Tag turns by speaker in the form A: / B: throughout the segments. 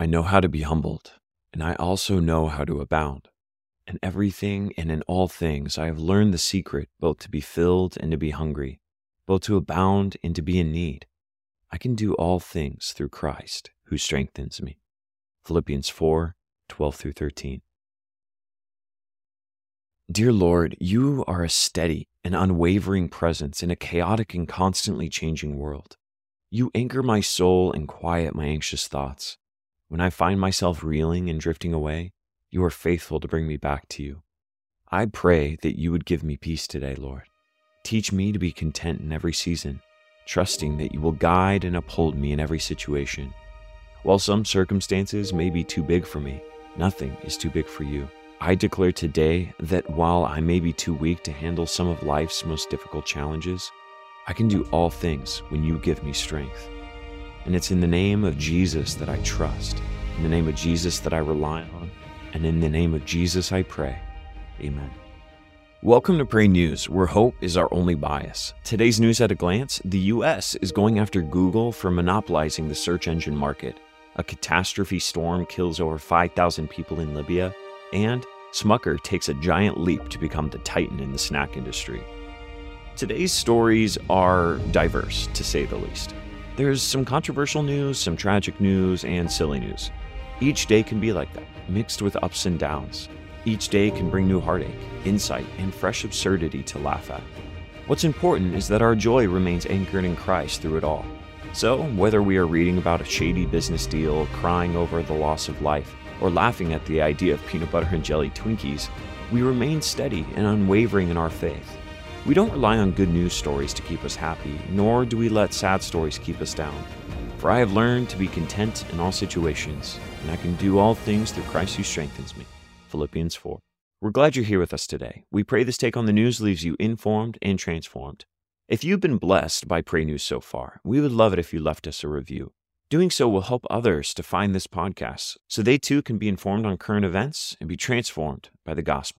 A: I know how to be humbled, and I also know how to abound. In everything and in all things, I have learned the secret both to be filled and to be hungry, both to abound and to be in need. I can do all things through Christ who strengthens me. Philippians 4 12 through 13. Dear Lord, you are a steady and unwavering presence in a chaotic and constantly changing world. You anchor my soul and quiet my anxious thoughts. When I find myself reeling and drifting away, you are faithful to bring me back to you. I pray that you would give me peace today, Lord. Teach me to be content in every season, trusting that you will guide and uphold me in every situation. While some circumstances may be too big for me, nothing is too big for you. I declare today that while I may be too weak to handle some of life's most difficult challenges, I can do all things when you give me strength. And it's in the name of Jesus that I trust, in the name of Jesus that I rely on, and in the name of Jesus I pray. Amen. Welcome to Pray News, where hope is our only bias. Today's news at a glance the U.S. is going after Google for monopolizing the search engine market. A catastrophe storm kills over 5,000 people in Libya, and Smucker takes a giant leap to become the titan in the snack industry. Today's stories are diverse, to say the least. There's some controversial news, some tragic news, and silly news. Each day can be like that, mixed with ups and downs. Each day can bring new heartache, insight, and fresh absurdity to laugh at. What's important is that our joy remains anchored in Christ through it all. So, whether we are reading about a shady business deal, crying over the loss of life, or laughing at the idea of peanut butter and jelly Twinkies, we remain steady and unwavering in our faith. We don't rely on good news stories to keep us happy, nor do we let sad stories keep us down. For I have learned to be content in all situations, and I can do all things through Christ who strengthens me. Philippians 4. We're glad you're here with us today. We pray this take on the news leaves you informed and transformed. If you've been blessed by Pray News so far, we would love it if you left us a review. Doing so will help others to find this podcast so they too can be informed on current events and be transformed by the gospel.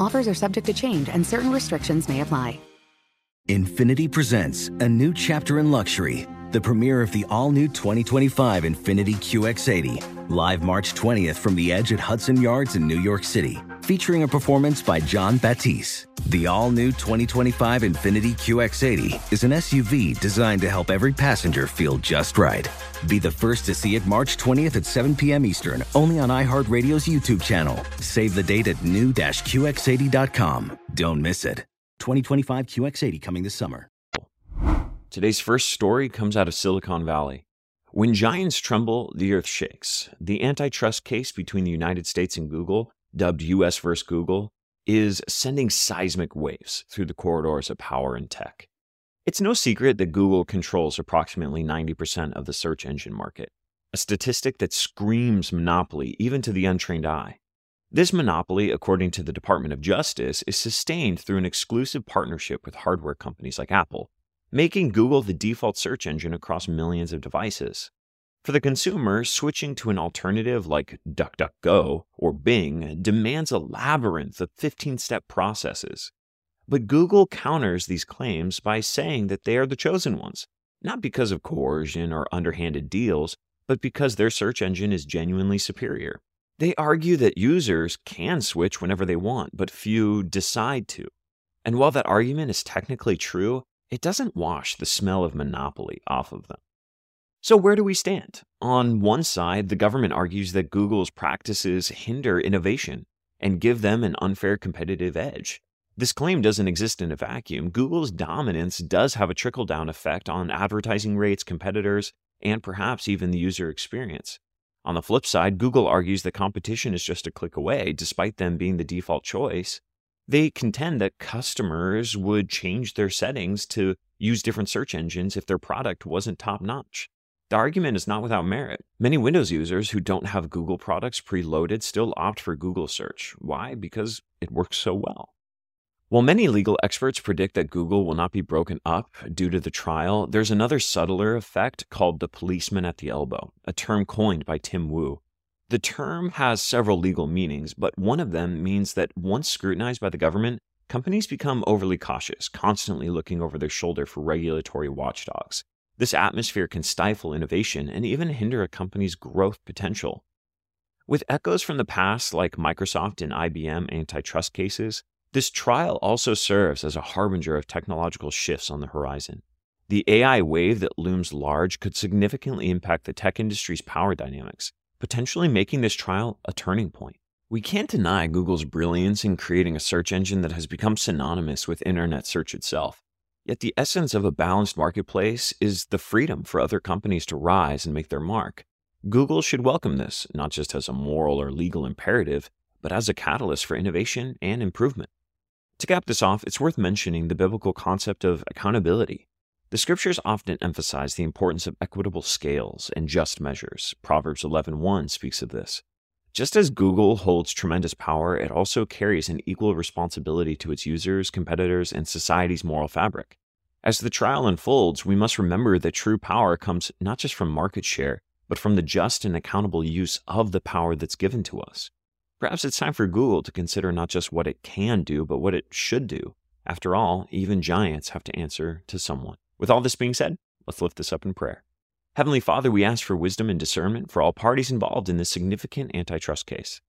B: Offers are subject to change and certain restrictions may apply.
C: Infiniti presents a new chapter in luxury, the premiere of the all-new 2025 Infiniti QX80, live March 20th from the edge at Hudson Yards in New York City, featuring a performance by John Batiste. The all-new 2025 Infiniti QX80 is an SUV designed to help every passenger feel just right. Be the first to see it March 20th at 7 p.m. Eastern, only on iHeartRadio's YouTube channel. Save the date at new-QX80.com. Don't miss it. 2025 QX80 coming this summer.
A: Today's first story comes out of Silicon Valley. When giants tremble, the earth shakes. The antitrust case between the United States and Google, dubbed US vs. Google, is sending seismic waves through the corridors of power and tech. It's no secret that Google controls approximately 90% of the search engine market, a statistic that screams monopoly even to the untrained eye. This monopoly, according to the Department of Justice, is sustained through an exclusive partnership with hardware companies like Apple, making Google the default search engine across millions of devices. For the consumer, switching to an alternative like DuckDuckGo or Bing demands a labyrinth of 15 step processes. But Google counters these claims by saying that they are the chosen ones, not because of coercion or underhanded deals, but because their search engine is genuinely superior. They argue that users can switch whenever they want, but few decide to. And while that argument is technically true, it doesn't wash the smell of monopoly off of them. So, where do we stand? On one side, the government argues that Google's practices hinder innovation and give them an unfair competitive edge. This claim doesn't exist in a vacuum. Google's dominance does have a trickle down effect on advertising rates, competitors, and perhaps even the user experience. On the flip side, Google argues that competition is just a click away, despite them being the default choice. They contend that customers would change their settings to use different search engines if their product wasn't top notch. The argument is not without merit. Many Windows users who don't have Google products preloaded still opt for Google search. Why? Because it works so well. While many legal experts predict that Google will not be broken up due to the trial, there's another subtler effect called the policeman at the elbow, a term coined by Tim Wu. The term has several legal meanings, but one of them means that once scrutinized by the government, companies become overly cautious, constantly looking over their shoulder for regulatory watchdogs. This atmosphere can stifle innovation and even hinder a company's growth potential. With echoes from the past, like Microsoft and IBM antitrust cases, this trial also serves as a harbinger of technological shifts on the horizon. The AI wave that looms large could significantly impact the tech industry's power dynamics, potentially making this trial a turning point. We can't deny Google's brilliance in creating a search engine that has become synonymous with internet search itself. Yet the essence of a balanced marketplace is the freedom for other companies to rise and make their mark. Google should welcome this, not just as a moral or legal imperative, but as a catalyst for innovation and improvement. To cap this off, it's worth mentioning the biblical concept of accountability. The scriptures often emphasize the importance of equitable scales and just measures. Proverbs 11:1 speaks of this. Just as Google holds tremendous power, it also carries an equal responsibility to its users, competitors, and society's moral fabric. As the trial unfolds, we must remember that true power comes not just from market share, but from the just and accountable use of the power that's given to us. Perhaps it's time for Google to consider not just what it can do, but what it should do. After all, even giants have to answer to someone. With all this being said, let's lift this up in prayer. Heavenly Father, we ask for wisdom and discernment for all parties involved in this significant antitrust case.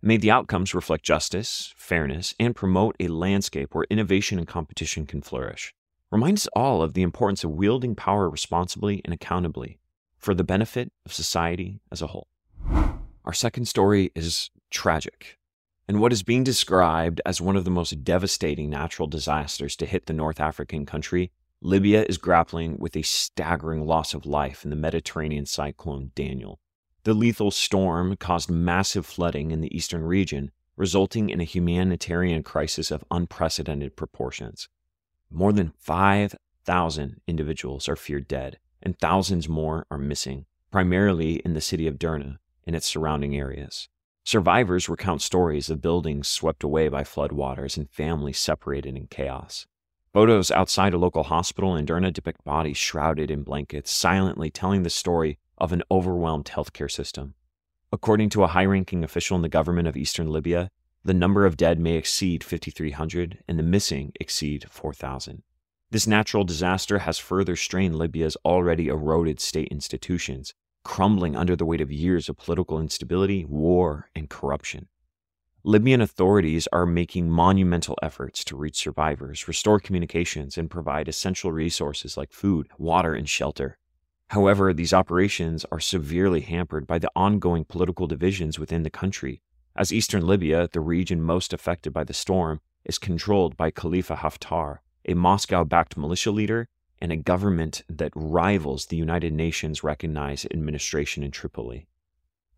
A: May the outcomes reflect justice, fairness, and promote a landscape where innovation and competition can flourish. Remind us all of the importance of wielding power responsibly and accountably for the benefit of society as a whole. Our second story is tragic. And what is being described as one of the most devastating natural disasters to hit the North African country, Libya is grappling with a staggering loss of life in the Mediterranean cyclone Daniel. The lethal storm caused massive flooding in the eastern region, resulting in a humanitarian crisis of unprecedented proportions. More than 5,000 individuals are feared dead, and thousands more are missing, primarily in the city of Derna, and its surrounding areas. Survivors recount stories of buildings swept away by floodwaters and families separated in chaos. Photos outside a local hospital in Derna depict bodies shrouded in blankets, silently telling the story of an overwhelmed healthcare system. According to a high ranking official in the government of eastern Libya, the number of dead may exceed 5,300 and the missing exceed 4,000. This natural disaster has further strained Libya's already eroded state institutions, crumbling under the weight of years of political instability, war, and corruption. Libyan authorities are making monumental efforts to reach survivors, restore communications, and provide essential resources like food, water, and shelter. However, these operations are severely hampered by the ongoing political divisions within the country, as eastern Libya, the region most affected by the storm, is controlled by Khalifa Haftar, a Moscow backed militia leader and a government that rivals the United Nations recognized administration in Tripoli.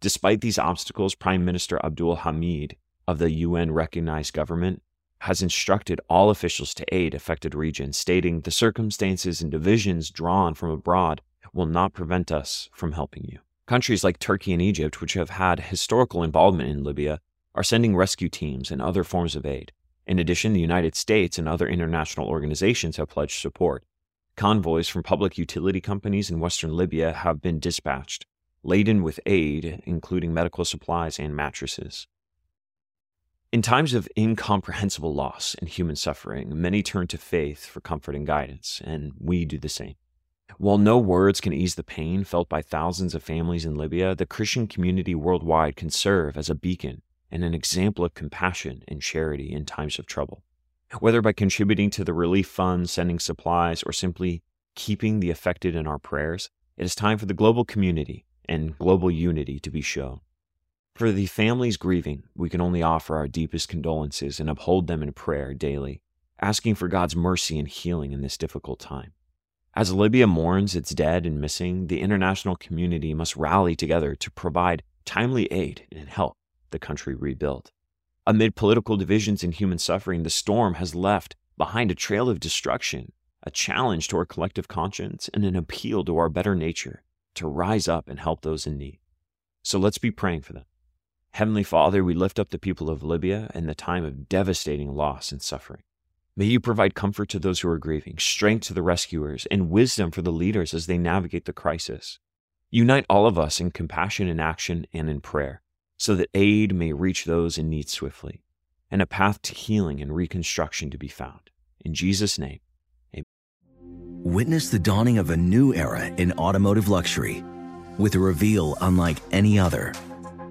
A: Despite these obstacles, Prime Minister Abdul Hamid of the UN recognized government has instructed all officials to aid affected regions, stating the circumstances and divisions drawn from abroad will not prevent us from helping you. Countries like Turkey and Egypt, which have had historical involvement in Libya, are sending rescue teams and other forms of aid. In addition, the United States and other international organizations have pledged support. Convoys from public utility companies in western Libya have been dispatched, laden with aid, including medical supplies and mattresses. In times of incomprehensible loss and human suffering, many turn to faith for comfort and guidance, and we do the same. While no words can ease the pain felt by thousands of families in Libya, the Christian community worldwide can serve as a beacon and an example of compassion and charity in times of trouble. Whether by contributing to the relief fund, sending supplies, or simply keeping the affected in our prayers, it is time for the global community and global unity to be shown. For the families grieving, we can only offer our deepest condolences and uphold them in prayer daily, asking for God's mercy and healing in this difficult time. As Libya mourns its dead and missing, the international community must rally together to provide timely aid and help the country rebuild. Amid political divisions and human suffering, the storm has left behind a trail of destruction, a challenge to our collective conscience, and an appeal to our better nature to rise up and help those in need. So let's be praying for them. Heavenly Father, we lift up the people of Libya in the time of devastating loss and suffering. May you provide comfort to those who are grieving, strength to the rescuers, and wisdom for the leaders as they navigate the crisis. Unite all of us in compassion in action and in prayer, so that aid may reach those in need swiftly, and a path to healing and reconstruction to be found. In Jesus' name, amen.
C: Witness the dawning of a new era in automotive luxury with a reveal unlike any other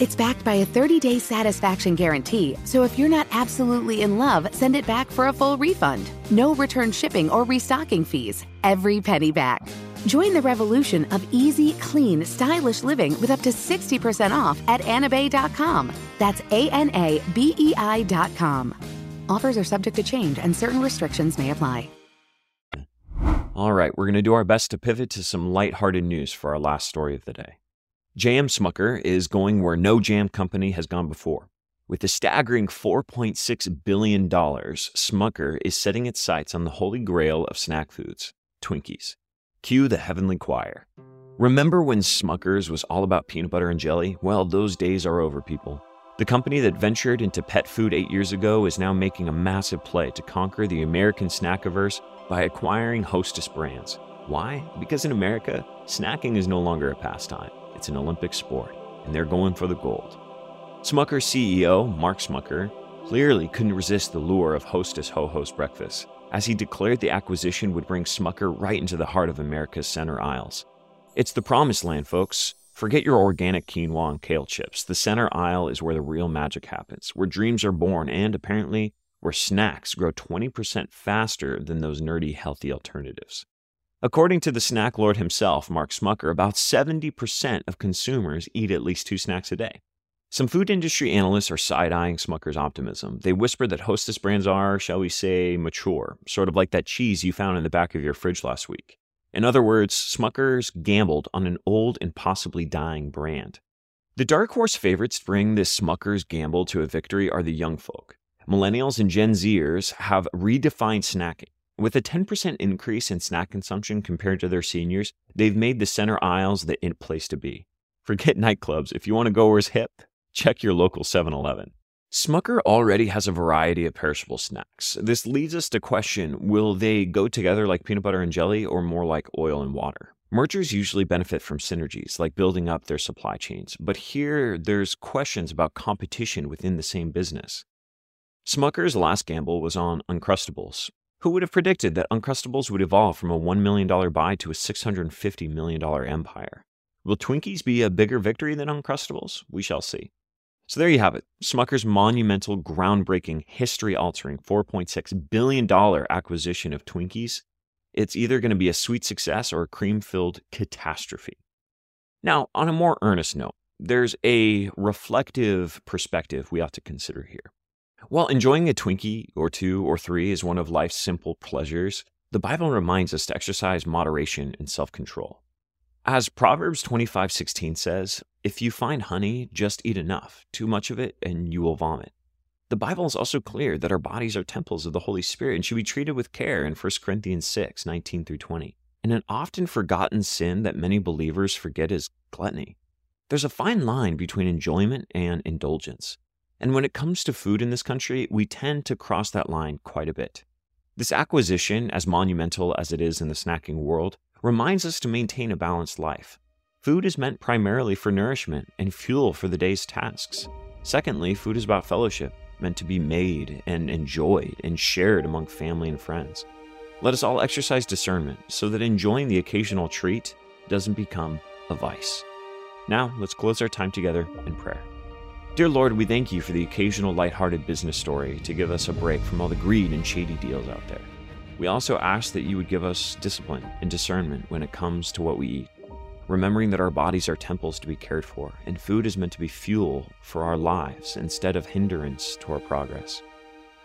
B: It's backed by a 30 day satisfaction guarantee, so if you're not absolutely in love, send it back for a full refund. No return shipping or restocking fees. Every penny back. Join the revolution of easy, clean, stylish living with up to 60% off at anabei.com. That's A N A B E I.com. Offers are subject to change and certain restrictions may apply.
A: All right, we're going to do our best to pivot to some lighthearted news for our last story of the day. JM Smucker is going where no jam company has gone before. With a staggering $4.6 billion, Smucker is setting its sights on the holy grail of snack foods, Twinkies. Cue the heavenly choir. Remember when Smucker's was all about peanut butter and jelly? Well, those days are over, people. The company that ventured into pet food eight years ago is now making a massive play to conquer the American snackiverse by acquiring Hostess brands. Why? Because in America, snacking is no longer a pastime, it's an Olympic sport, and they're going for the gold. Smucker CEO, Mark Smucker, clearly couldn't resist the lure of Hostess Ho Ho's breakfast, as he declared the acquisition would bring Smucker right into the heart of America's center aisles. It's the promised land, folks. Forget your organic quinoa and kale chips. The center aisle is where the real magic happens, where dreams are born, and apparently, where snacks grow 20% faster than those nerdy healthy alternatives. According to the snack lord himself, Mark Smucker, about 70% of consumers eat at least two snacks a day. Some food industry analysts are side eyeing Smucker's optimism. They whisper that Hostess brands are, shall we say, mature, sort of like that cheese you found in the back of your fridge last week. In other words, Smucker's gambled on an old and possibly dying brand. The dark horse favorites to bring this Smucker's gamble to a victory are the young folk. Millennials and Gen Zers have redefined snacking. With a 10% increase in snack consumption compared to their seniors, they've made the center aisles the in place to be. Forget nightclubs. If you want to go where's hip, check your local 7 Eleven. Smucker already has a variety of perishable snacks. This leads us to question will they go together like peanut butter and jelly or more like oil and water? Mergers usually benefit from synergies, like building up their supply chains, but here there's questions about competition within the same business. Smucker's last gamble was on Uncrustables. Who would have predicted that Uncrustables would evolve from a $1 million buy to a $650 million empire? Will Twinkies be a bigger victory than Uncrustables? We shall see. So there you have it. Smucker's monumental, groundbreaking, history altering $4.6 billion acquisition of Twinkies. It's either going to be a sweet success or a cream filled catastrophe. Now, on a more earnest note, there's a reflective perspective we ought to consider here. While enjoying a Twinkie or two or three is one of life's simple pleasures, the Bible reminds us to exercise moderation and self control. As Proverbs 25:16 says, if you find honey, just eat enough. Too much of it and you will vomit. The Bible is also clear that our bodies are temples of the Holy Spirit and should be treated with care in 1 Corinthians 6, 19 through 20. And an often forgotten sin that many believers forget is gluttony. There's a fine line between enjoyment and indulgence. And when it comes to food in this country, we tend to cross that line quite a bit. This acquisition, as monumental as it is in the snacking world, reminds us to maintain a balanced life. Food is meant primarily for nourishment and fuel for the day's tasks. Secondly, food is about fellowship, meant to be made and enjoyed and shared among family and friends. Let us all exercise discernment so that enjoying the occasional treat doesn't become a vice. Now, let's close our time together in prayer. Dear Lord, we thank you for the occasional lighthearted business story to give us a break from all the greed and shady deals out there. We also ask that you would give us discipline and discernment when it comes to what we eat, remembering that our bodies are temples to be cared for, and food is meant to be fuel for our lives instead of hindrance to our progress.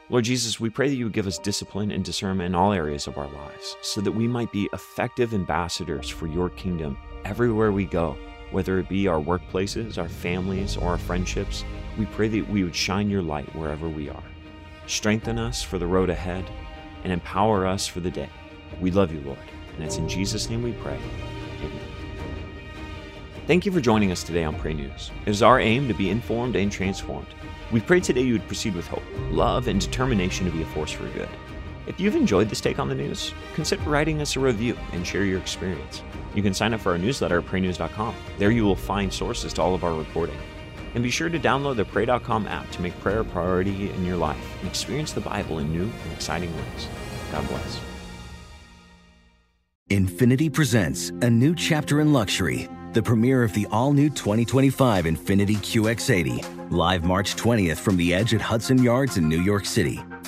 A: Lord Jesus, we pray that you would give us discipline and discernment in all areas of our lives so that we might be effective ambassadors for your kingdom everywhere we go, whether it be our workplaces, our families, or our friendships. We pray that we would shine your light wherever we are. Strengthen us for the road ahead and empower us for the day. We love you, Lord, and it's in Jesus' name we pray. Amen. Thank you for joining us today on Pray News. It is our aim to be informed and transformed. We pray today you would proceed with hope, love, and determination to be a force for good. If you've enjoyed this take on the news, consider writing us a review and share your experience. You can sign up for our newsletter at praynews.com. There you will find sources to all of our reporting. And be sure to download the Pray.com app to make prayer a priority in your life and experience the Bible in new and exciting ways. God bless.
C: Infiniti presents a new chapter in luxury, the premiere of the all new 2025 Infiniti QX80, live March 20th from the edge at Hudson Yards in New York City,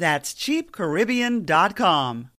D: That's cheapcaribbean.com.